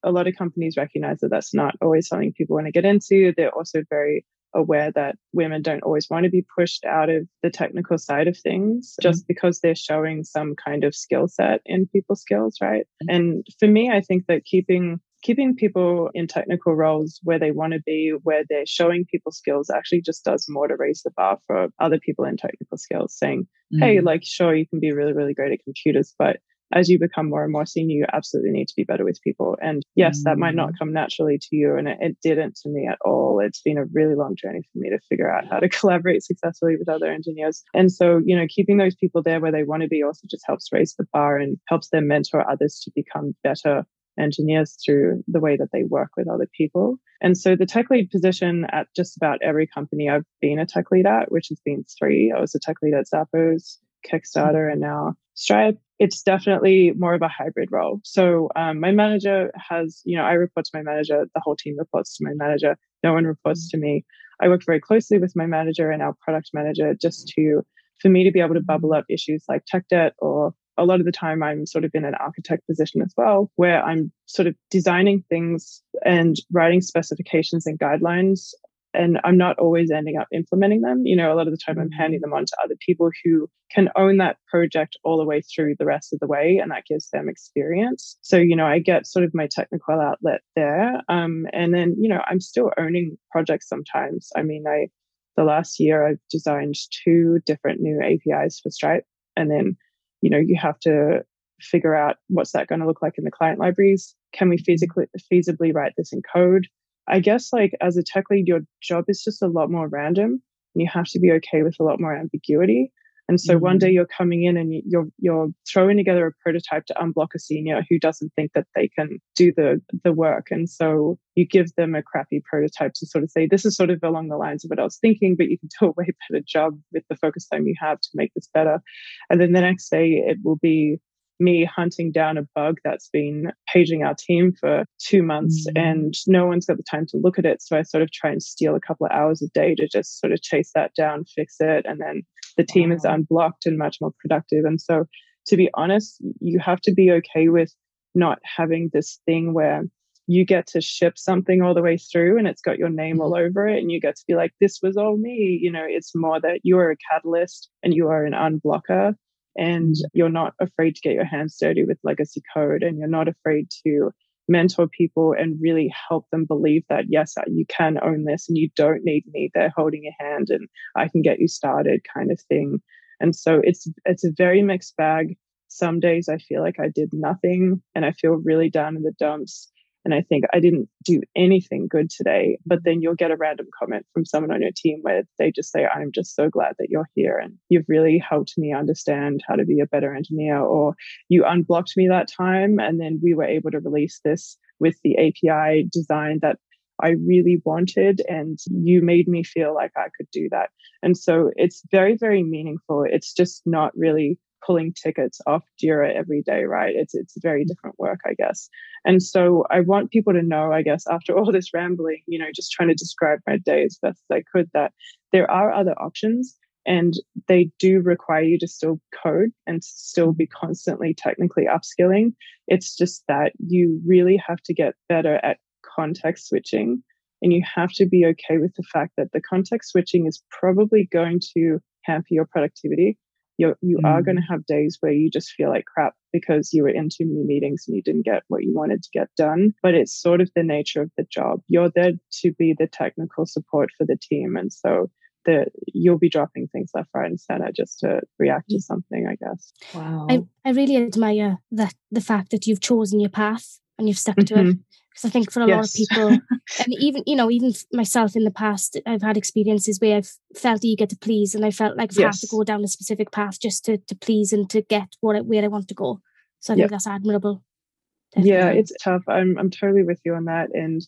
Speaker 3: a lot of companies recognize that that's not always something people want to get into. They're also very aware that women don't always want to be pushed out of the technical side of things mm-hmm. just because they're showing some kind of skill set in people skills, right? Mm-hmm. And for me, I think that keeping keeping people in technical roles where they want to be, where they're showing people skills actually just does more to raise the bar for other people in technical skills, saying, mm-hmm. hey, like, sure, you can be really, really great at computers, but as you become more and more senior, you absolutely need to be better with people. And yes, mm. that might not mm. come naturally to you. And it, it, didn't to me at all. It's been a really long journey for me to figure out how to collaborate successfully with other engineers. And so, you know, keeping those people there where they want to be also just helps raise the bar and helps them mentor others to become better engineers through the way that they work with other people. And so the tech lead position at just about every company I've been a tech lead at, which has been three. I was a tech lead at Zappos, Kickstarter, and now Stripe it's definitely more of a hybrid role. So um, my manager has, you know, I report to my manager. The whole team reports to my manager. No one reports to me. I work very closely with my manager and our product manager just to, for me to be able to bubble up issues like tech debt or a lot of the time I'm sort of in an architect position as well, where I'm sort of designing things and writing specifications and guidelines and I'm not always ending up implementing them. You know, a lot of the time I'm handing them on to other people who can own that project all the way through the rest of the way, and that gives them experience. So, you know, I get sort of my technical outlet there. Um, and then, you know, I'm still owning projects sometimes. I mean, I, the last year I've designed two different new APIs for Stripe. And then, you know, you have to figure out what's that going to look like in the client libraries. Can we physically, feasibly write this in code? I guess like as a tech lead, your job is just a lot more random and you have to be okay with a lot more ambiguity. And so mm-hmm. one day you're coming in and you're you're throwing together a prototype to unblock a senior who doesn't think that they can do the the work. And so you give them a crappy prototype to sort of say, this is sort of along the lines of what I was thinking, but you can do a way better job with the focus time you have to make this better. And then the next day it will be me hunting down a bug that's been paging our team for two months mm-hmm. and no one's got the time to look at it. So I sort of try and steal a couple of hours a day to just sort of chase that down, fix it. And then the team wow. is unblocked and much more productive. And so to be honest, you have to be okay with not having this thing where you get to ship something all the way through and it's got your name all mm-hmm. over it and you get to be like this was all me you know it's more that you are a catalyst and you are an unblocker and you're not afraid to get your hands dirty with legacy code and you're not afraid to mentor people and really help them believe that yes you can own this and you don't need me there holding your hand and i can get you started kind of thing. And so it's it's a very mixed bag. Some days i feel like i did nothing and i feel really down in the dumps and I think I didn't do anything good today. But then you'll get a random comment from someone on your team where they just say, I'm just so glad that you're here and you've really helped me understand how to be a better engineer. Or you unblocked me that time. And then we were able to release this with the API design that I really wanted. And you made me feel like I could do that. And so it's very, very meaningful. It's just not really pulling tickets off Jira every day, right? It's it's very mm. different work, I guess. And so I want people to know, I guess, after all this rambling, you know, just trying to describe my day as best as I could, that there are other options and they do require you to still code and still be mm. constantly technically upskilling. It's just that you really have to get better at context switching And you have to be okay with the fact that the context switching is probably going to hamper your productivity. You're, you mm. are going to have days where you just feel like crap because you were in too many meetings and you didn't get what you wanted to get done. But it's sort of the nature of the job. You're there to be the technical support for the team. And so that you'll be dropping things left, right, and center just to react to something, I guess.
Speaker 1: Wow. I, I really admire that the fact that you've chosen your path and you've stuck to mm-hmm. it. Because I think for a yes. lot of people, and even, you know, even myself in the past, I've had experiences where I've felt eager to please and I felt like I've yes. had to go down a specific path just to, to please and to get what where I want to go. So I yep. think that's admirable.
Speaker 3: Definitely. Yeah, it's tough. I'm I'm totally with you on that. And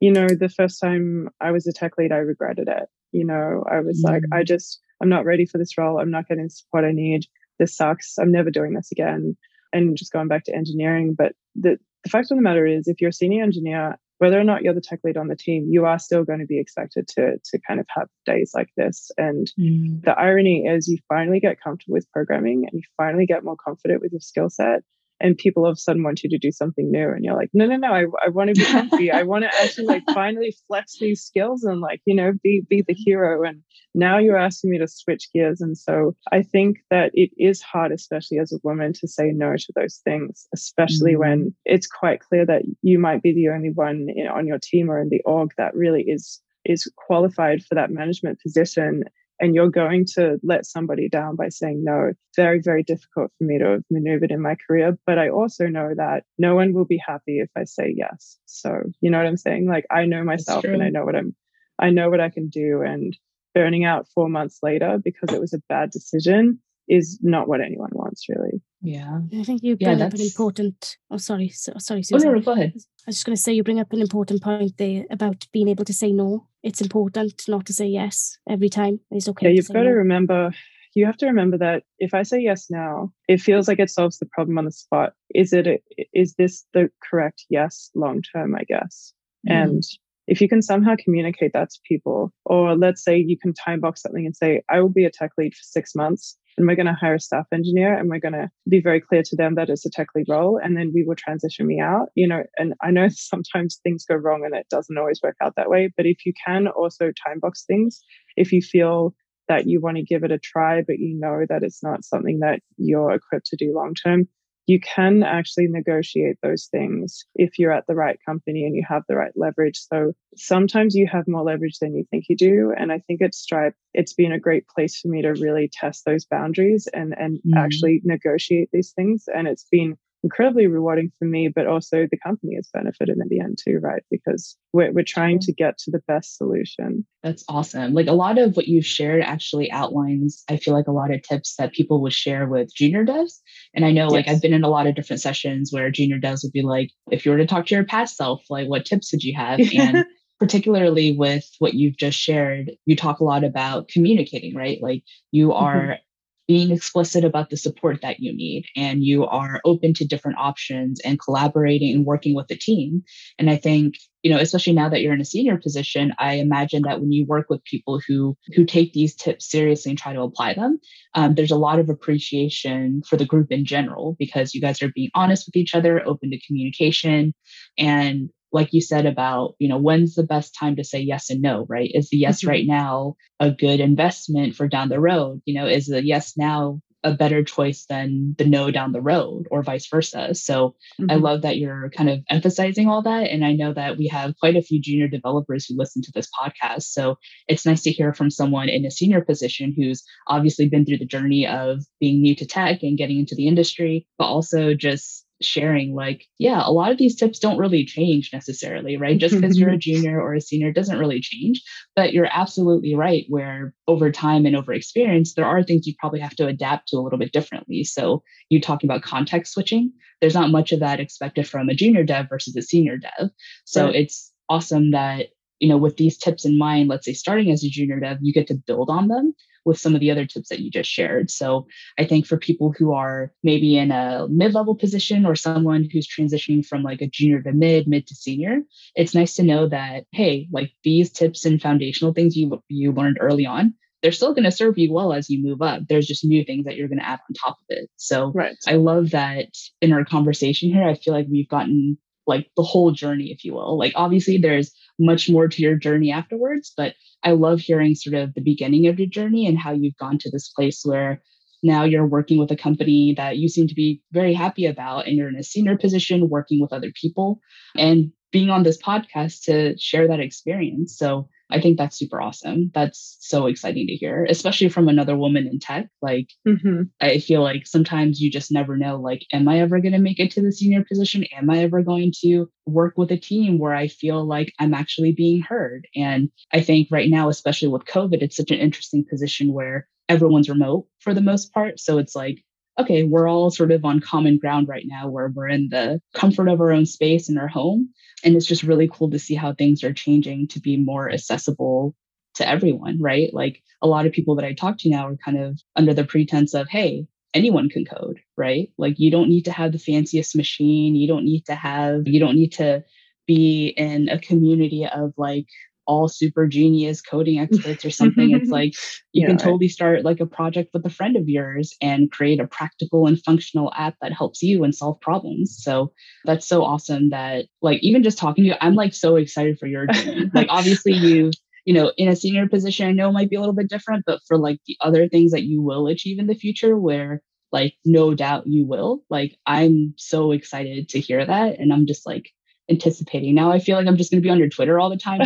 Speaker 3: you know, the first time I was a tech lead, I regretted it. You know, I was mm. like, I mm. just, I'm not ready for this role. I'm not getting the support I need. This sucks. I'm never doing this again. And just going back to engineering. But the, the fact of the matter is, if you're a senior engineer, whether or not you're the tech lead on the team, you are still going to be expected to to kind of have days like this. And mm. the irony is, you finally get comfortable with programming, and you finally get more confident with your skill set, and people all of a sudden want you to do something new and you're like no no no i, I want to be comfy. I want to actually like finally flex these skills and like you know be be the hero. And now you're asking me to switch gears and so i think that it is hard especially as a woman to say no to those things especially mm-hmm. when it's quite clear that you might be the only one in, on your team or in the org that really is is qualified for that management position and you're going to let somebody down by saying no. Very, very difficult for me to have maneuvered in my career. But I also know that no one will be happy if I say yes. So, you know what I'm saying? Like, I know myself and I know what I'm, I know what I can do. And burning out four months later because it was a bad decision is not what anyone wants, really.
Speaker 2: Yeah.
Speaker 1: I think you bring yeah, up an important. Oh, sorry. So, sorry,
Speaker 2: Susan. Oh, no, go ahead.
Speaker 1: I was just going to say you bring up an important point there about being able to say no. It's important not to say yes every time. It's okay.
Speaker 3: Yeah, you've got no. to remember. You have to remember that if I say yes now, it feels like it solves the problem on the spot. Is it? A, is this the correct yes long term? I guess. Mm. And if you can somehow communicate that to people, or let's say you can time box something and say, I will be a tech lead for six months and we're going to hire a staff engineer and we're going to be very clear to them that it's a tech lead role and then we will transition me out you know and i know sometimes things go wrong and it doesn't always work out that way but if you can also time box things if you feel that you want to give it a try but you know that it's not something that you're equipped to do long term you can actually negotiate those things if you're at the right company and you have the right leverage. So sometimes you have more leverage than you think you do. And I think at Stripe, it's been a great place for me to really test those boundaries and, and mm. actually negotiate these things. And it's been incredibly rewarding for me, but also the company has benefited in the end too, right? Because we're, we're trying to get to the best solution.
Speaker 2: That's awesome. Like a lot of what you've shared actually outlines, I feel like a lot of tips that people would share with junior devs. And I know yes. like I've been in a lot of different sessions where junior devs would be like, if you were to talk to your past self, like what tips would you have? And particularly with what you've just shared, you talk a lot about communicating, right? Like you mm-hmm. are being explicit about the support that you need and you are open to different options and collaborating and working with the team. And i think you know especially now that you're in a senior position i imagine that when you work with people who who take these tips seriously and try to apply them um, there's a lot of appreciation for the group in general because you guys are being honest with each other open to communication and like you said about you know when's the best time to say yes and no right is the yes mm-hmm. right now a good investment for down the road you know is the yes now a better choice than the no down the road or vice versa so mm-hmm. i love that you're kind of emphasizing all that and i know that we have quite a few junior developers who listen to this podcast so it's nice to hear from someone in a senior position who's obviously been through the journey of being new to tech and getting into the industry but also just sharing like yeah a lot of these tips don't really change necessarily right? Just because you're a junior or a senior doesn't really change but you're absolutely right where over time and over experience there are things you probably have to adapt to a little bit differently. So you talking about context switching there's not much of that expected from a junior dev versus a senior dev. So right. it's awesome that you know with these tips in mind let's say starting as a junior dev you get to build on them with some of the other tips that you just shared. So I think for people who are maybe in a mid-level position or someone who's transitioning from like a junior to mid, mid to senior, it's nice to know that hey, like these tips and foundational things you you learned early on, they're still going to serve you well as you move up. There's just new things that you're going to add on top of it. So
Speaker 3: right.
Speaker 2: I love that in our conversation here, I feel like we've gotten like the whole journey, if you will. Like obviously there's much more to your journey afterwards, but I love hearing sort of the beginning of your journey and how you've gone to this place where now you're working with a company that you seem to be very happy about and you're in a senior position working with other people and being on this podcast to share that experience. So I think that's super awesome. That's so exciting to hear, especially from another woman in tech. Like, mm-hmm. I feel like sometimes you just never know, like, am I ever going to make it to the senior position? Am I ever going to work with a team where I feel like I'm actually being heard? And I think right now, especially with COVID, it's such an interesting position where everyone's remote for the most part. So it's like, okay, we're all sort of on common ground right now where we're in the comfort of our own space in our home. And it's just really cool to see how things are changing to be more accessible to everyone, right? Like a lot of people that I talk to now are kind of under the pretense of, hey, anyone can code, right? Like you don't need to have the fanciest machine. You don't need to have, you don't need to be in a community of like all super genius coding experts or something. it's like you yeah, can totally start like a project with a friend of yours and create a practical and functional app that helps you and solve problems. So that's so awesome that like even just talking to you, I'm like so excited for your journey. like obviously you you know, in a senior position, I know might be a little bit different, but for like the other things that you will achieve in the future where like no doubt you will, like I'm so excited to hear that. And I'm just like anticipating. Now I feel like I'm just going to be on your Twitter all the time.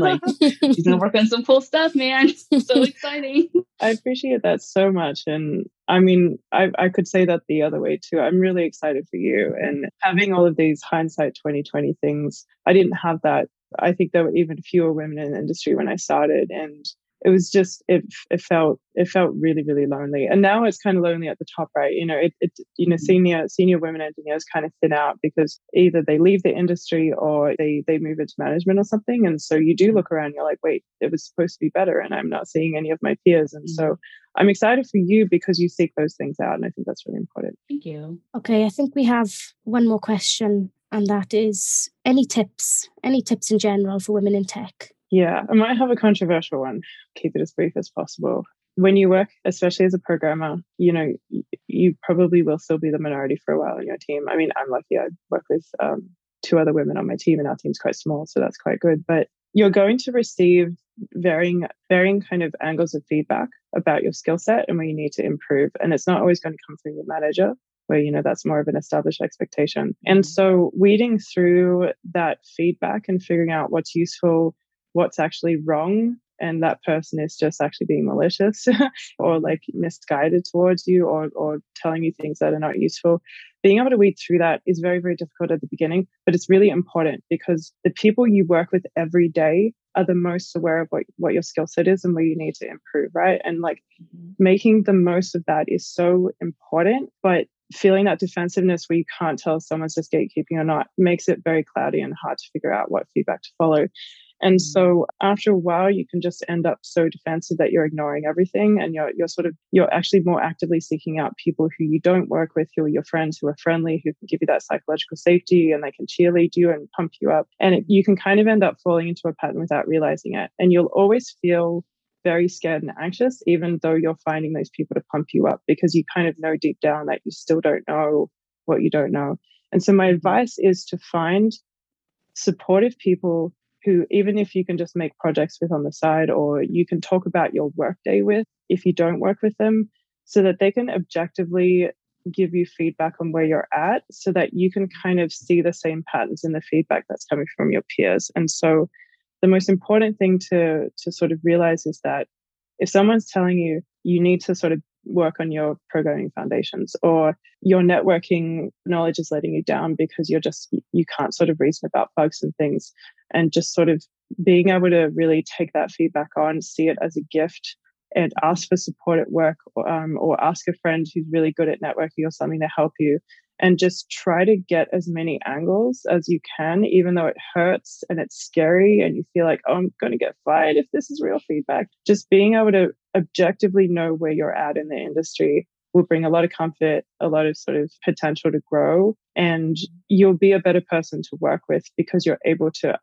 Speaker 2: Like, she's going to work on some cool stuff, man. so exciting.
Speaker 3: I appreciate that so much. And I mean, I, I could say that the other way too. I'm really excited for you and having all of these hindsight 2020 things. I didn't have that. I think there were even fewer women in the industry when I started. And it was just it it felt it felt really really lonely. And now it's kind of lonely at the top right? You know it, it you know mm-hmm. senior senior women engineers kind of thin out because either they leave the industry or they they move into management or something. And so you do mm-hmm. look around you're like wait it was supposed to be better and i'm not seeing any of my peers. And so mm-hmm. i'm excited for you because you seek those things out and i think that's really important.
Speaker 2: Thank you.
Speaker 1: Okay i think we have one more question and that is any tips any tips in general for women in tech
Speaker 3: yeah, I might have a controversial one. Keep it as brief as possible. When you work, especially as a programmer, you know, you probably will still be the minority for a while in your team. I mean, I'm lucky I work with um, two other women on my team, and our team's quite small, so that's quite good. But you're going to receive varying varying kind of angles of feedback about your skill set and where you need to improve. And it's not always going to come from your manager, where you know that's more of an established expectation. And so weeding through that feedback and figuring out what's useful what's actually wrong and that person is just actually being malicious or like misguided towards you or or telling you things that are not useful. Being able to weed through that is very very difficult at the beginning but it's really important because the people you work with every day are the most aware of what, what your skill set is and where you need to improve right? And like mm-hmm. making the most of that is so important but feeling that defensiveness where you can't tell if someone's just gatekeeping or not makes it very cloudy and hard to figure out what feedback to follow and mm. so after a while, you can just end up so defensive that you're ignoring everything and you're, you're sort of, you're actually more actively seeking out people who you don't work with, who are your friends, who are friendly, who can give you that psychological safety and they can cheerlead you and pump you up. And it, you can kind of end up falling into a pattern without realizing it. And you'll always feel very scared and anxious, even though you're finding those people to pump you up because you kind of know deep down that you still don't know what you don't know. And so my mm-hmm. advice is to find supportive people who, even if you can just make projects with on the side or you can talk about your workday with if you don't work with them, so that they can objectively give you feedback on where you're at so that you can kind of see the same patterns in the feedback that's coming from your peers. And so the most important thing to to sort of realize is that if someone's telling you you need to sort of work on your programming foundations or your networking knowledge is letting you down because you're just you can't sort of reason about bugs and things. And just sort of being able to really take that feedback on see it as a gift and ask for support at work or, um, or ask a friend who's really good at networking or something to help you and just try to get as many angles as you can, even though it hurts and it's scary and you feel like, oh, I'm going to get fired if this is real feedback. Just being able to objectively know where you're at in the industry will bring a lot of comfort, a lot of sort of potential to grow, and you'll be a better person to work with because you're able to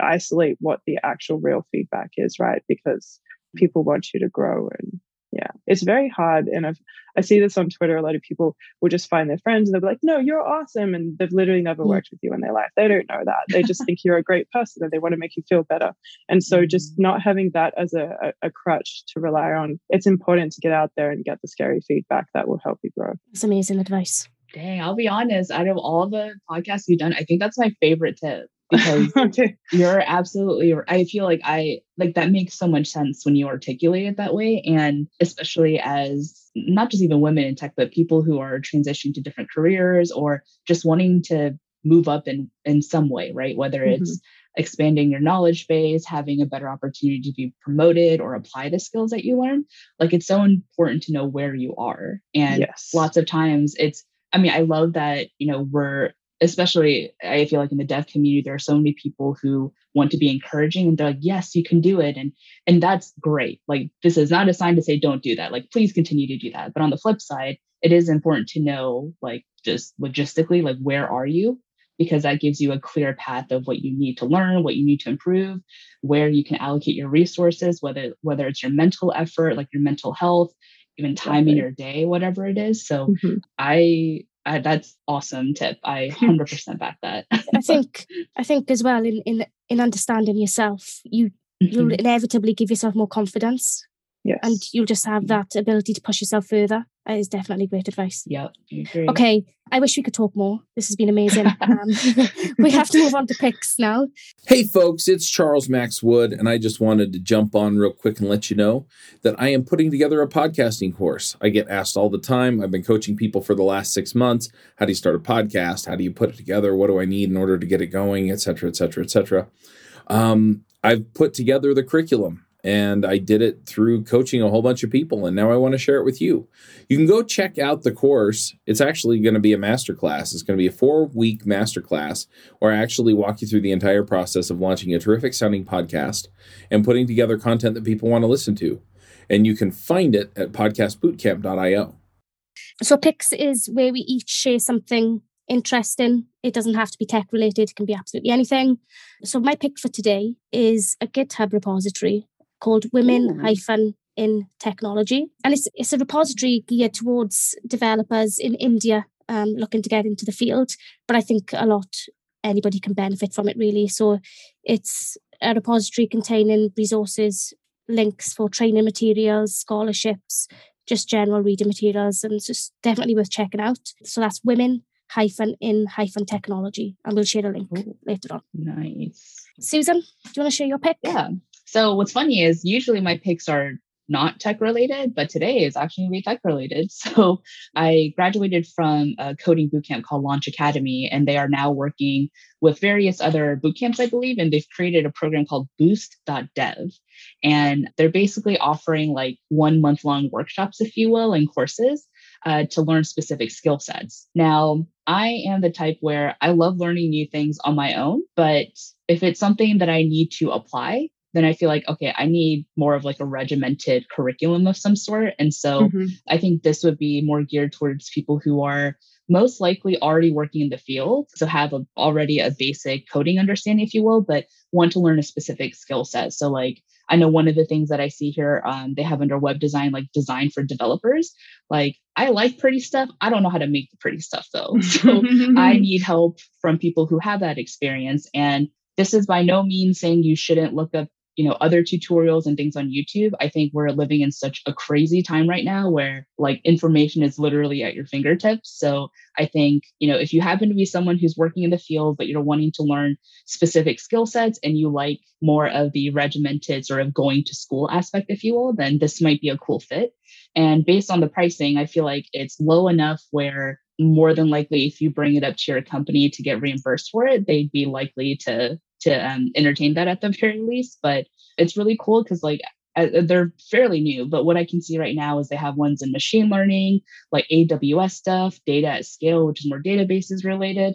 Speaker 3: isolate what the actual real feedback is, right? Because people want you to grow and Yeah, it's very hard. And I've, I see this on Twitter. A lot of people will just find their friends and they'll be like, no, you're awesome. And they've literally never worked with you in their life. They don't know that. They just think you're a great person and they want to make you feel better. And so just mm. not having that as a, a, a crutch to rely on, it's important to get out there and get the scary feedback that will help you grow.
Speaker 1: That's amazing advice.
Speaker 2: Dang, I'll be honest. Out of all the podcasts you've done, I think that's my favorite tip because you're absolutely I feel like I like that makes so much sense when you articulate it that way. And especially as not just even women in tech, but people who are transitioning to different careers or just wanting to move up in in some way, right? Whether it's mm-hmm. expanding your knowledge base, having a better opportunity to be promoted or apply the skills that you learn. Like it's so important to know where you are. And yes. lots of times it's I mean, I love that, you know, we're especially I feel like in the dev community, there are so many people who want to be encouraging and they're like, yes, you can do it. And and that's great. Like this is not a sign to say don't do that. Like please continue to do that. But on the flip side, it is important to know like just logistically, like where are you? Because that gives you a clear path of what you need to learn, what you need to improve, where you can allocate your resources, whether whether it's your mental effort, like your mental health, even time in your day, whatever it is. So mm-hmm. I I, that's awesome tip. I 100% back that.
Speaker 1: I think I think as well in in in understanding yourself, you mm-hmm. you'll inevitably give yourself more confidence. Yes. And you'll just have that ability to push yourself further. That is definitely great advice.
Speaker 2: Yeah,
Speaker 1: Okay, I wish we could talk more. This has been amazing. um, we have to move on to picks now.
Speaker 4: Hey, folks, it's Charles Max Wood, and I just wanted to jump on real quick and let you know that I am putting together a podcasting course. I get asked all the time. I've been coaching people for the last six months. How do you start a podcast? How do you put it together? What do I need in order to get it going? Et cetera, et cetera, et cetera. Um, I've put together the curriculum and I did it through coaching a whole bunch of people and now I want to share it with you. You can go check out the course. It's actually going to be a masterclass. It's going to be a 4-week masterclass where I actually walk you through the entire process of launching a terrific sounding podcast and putting together content that people want to listen to. And you can find it at podcastbootcamp.io.
Speaker 1: So Picks is where we each share something interesting. It doesn't have to be tech related, it can be absolutely anything. So, my pick for today is a GitHub repository called Women Hyphen in Technology. And it's, it's a repository geared towards developers in India um, looking to get into the field. But I think a lot, anybody can benefit from it really. So it's a repository containing resources, links for training materials, scholarships, just general reading materials. And it's just definitely worth checking out. So that's women hyphen in hyphen technology. And we'll share a link Ooh, later on.
Speaker 2: Nice.
Speaker 1: Susan, do you want to share your pick?
Speaker 2: Yeah. So what's funny is usually my picks are not tech related, but today is actually going to be tech related. So I graduated from a coding bootcamp called Launch Academy, and they are now working with various other bootcamps, I believe, and they've created a program called Boost.dev. And they're basically offering like one month long workshops, if you will, and courses uh, to learn specific skill sets. Now, I am the type where I love learning new things on my own, but if it's something that I need to apply, then I feel like, okay, I need more of like a regimented curriculum of some sort. And so mm-hmm. I think this would be more geared towards people who are most likely already working in the field. So have a, already a basic coding understanding, if you will, but want to learn a specific skill set. So like, I know one of the things that I see here, um, they have under web design, like design for developers. Like, I like pretty stuff. I don't know how to make the pretty stuff though. So I need help from people who have that experience. And this is by no means saying you shouldn't look up you know other tutorials and things on youtube i think we're living in such a crazy time right now where like information is literally at your fingertips. So i think you know if you happen to be someone who's working in the field but you're wanting to learn specific skill sets and you like more of the regimented sort of going to school aspect if you will then this might be a cool fit. And based on the pricing i feel like it's low enough where more than likely if you bring it up to your company to get reimbursed for it they'd be likely to to um, entertain that at the very least. But it's really cool because like uh, they're fairly new, but what I can see right now is they have ones in machine learning, like AWS stuff, data at scale, which is more databases related.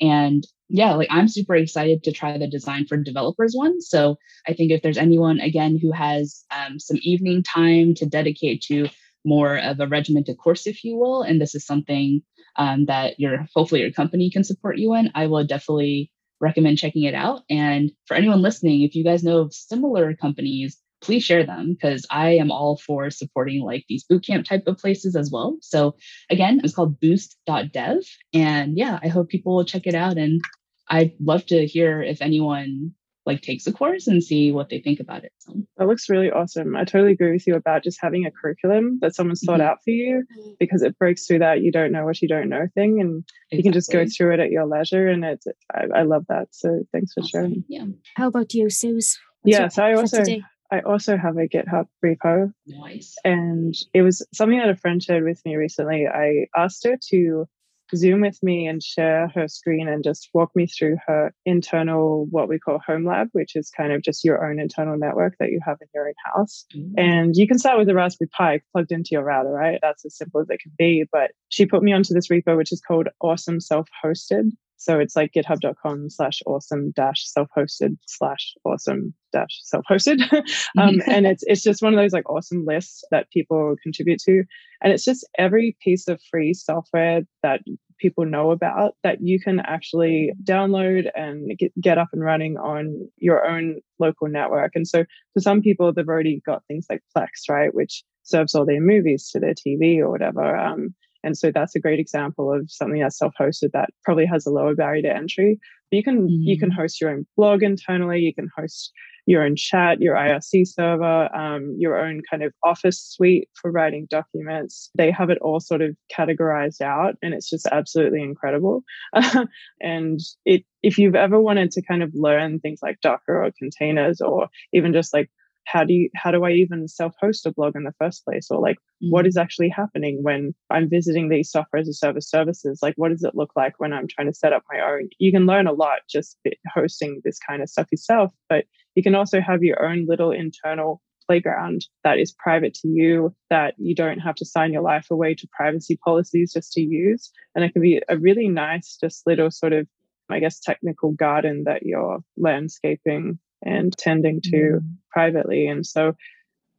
Speaker 2: And yeah, like I'm super excited to try the design for developers one. So I think if there's anyone, again, who has um, some evening time to dedicate to more of a regimented course, if you will, and this is something um, that your hopefully your company can support you in, I will definitely recommend checking it out. And for anyone listening, if you guys know of similar companies, please share them because I am all for supporting like these bootcamp type of places as well. So again, it's called boost.dev. And yeah, I hope people will check it out. And I'd love to hear if anyone like takes a course and see what they think about it. So
Speaker 3: that looks really awesome. I totally agree with you about just having a curriculum that someone's thought mm-hmm. out for you because it breaks through that you don't know what you don't know thing and exactly. you can just go through it at your leisure and it's I, I love that. So thanks for awesome. sharing.
Speaker 2: Yeah.
Speaker 1: How about you, Suz?
Speaker 3: Yes, yeah, so I also I also have a GitHub repo.
Speaker 2: Nice.
Speaker 3: And it was something that a friend shared with me recently. I asked her to Zoom with me and share her screen and just walk me through her internal, what we call home lab, which is kind of just your own internal network that you have in your own house. Mm-hmm. And you can start with a Raspberry Pi plugged into your router, right? That's as simple as it can be. But she put me onto this repo, which is called Awesome Self Hosted. So it's like github.com slash awesome dash self hosted slash awesome dash self hosted. um, and it's, it's just one of those like awesome lists that people contribute to. And it's just every piece of free software that people know about that you can actually download and get, get up and running on your own local network. And so for some people, they've already got things like Plex, right? Which serves all their movies to their TV or whatever. Um, and so that's a great example of something that's self-hosted that probably has a lower barrier to entry. But you can mm-hmm. you can mm. host your own blog internally. You can host your own chat, your IRC server, um, your own kind of office suite for writing documents. They have it all sort of categorized out, and it's just absolutely incredible. and it, if you've ever wanted to kind of learn things like Docker or containers, or even just like how do you how do i even self-host a blog in the first place? Or like what mm. is actually happening when i'm visiting these software as a service services? Like what does it look like when i'm trying to set up my own? You can learn a lot just hosting this kind of stuff yourself but you can also have your own little internal playground that is private to you that you don't have to sign your life away to privacy policies just to use. And it can be a really nice just little sort of i guess technical garden that you're landscaping and tending to mm. privately. And so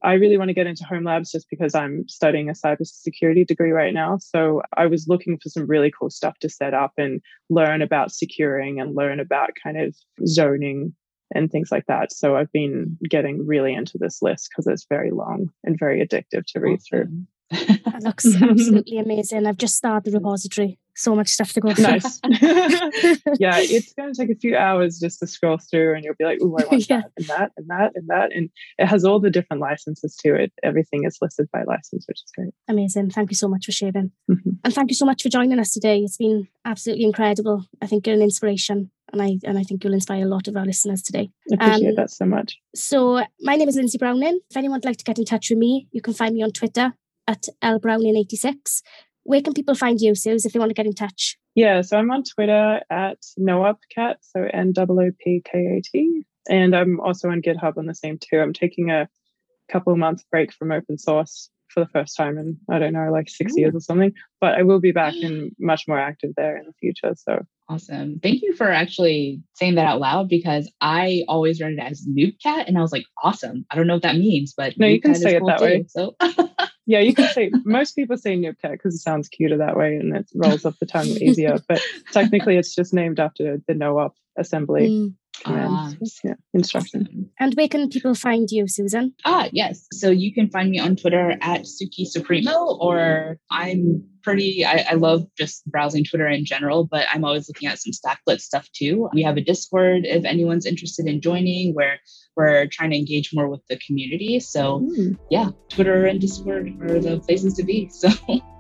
Speaker 3: I really want to get into home labs just because I'm studying a cybersecurity degree right now. So I was looking for some really cool stuff to set up and learn about securing and learn about kind of zoning and things like that. So I've been getting really into this list because it's very long and very addictive to read through.
Speaker 1: that looks absolutely amazing. I've just started the repository. So much stuff to go through.
Speaker 3: Nice. yeah, it's going to take a few hours just to scroll through, and you'll be like, "Oh, I want yeah. that and that and that and that," and it has all the different licenses to it. Everything is listed by license, which is great.
Speaker 1: Amazing. Thank you so much for sharing, mm-hmm. and thank you so much for joining us today. It's been absolutely incredible. I think you're an inspiration and I and I think you'll inspire a lot of our listeners today.
Speaker 3: I appreciate um, that so much.
Speaker 1: So my name is Lindsay Browning. If anyone would like to get in touch with me, you can find me on Twitter at lbrowning86. Where can people find you, Suz, if they want to get in touch?
Speaker 3: Yeah, so I'm on Twitter at NoOpKat, so N O O P K A T. And I'm also on GitHub on the same too. I'm taking a couple of month break from open source for the first time in I don't know, like six Ooh. years or something. But I will be back and much more active there in the future. So
Speaker 2: awesome! Thank you for actually saying that out loud because I always read it as Noobcat, and I was like, awesome. I don't know what that means, but
Speaker 3: no, you can say it cool that too, way. So yeah, you can say most people say Noobcat because it sounds cuter that way and it rolls off the tongue easier. But technically, it's just named after the NoOp assembly. Mm. Ah, yeah, instruction.
Speaker 1: And where can people find you, Susan?
Speaker 2: Ah, yes. So you can find me on Twitter at Suki Supremo, or I'm pretty, I, I, love just browsing Twitter in general, but I'm always looking at some Stacklet stuff too. We have a Discord if anyone's interested in joining, where we're trying to engage more with the community. So, mm. yeah, Twitter and Discord are the places to be. So,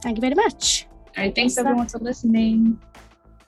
Speaker 1: thank you very much.
Speaker 2: All right. Thanks, everyone, for listening.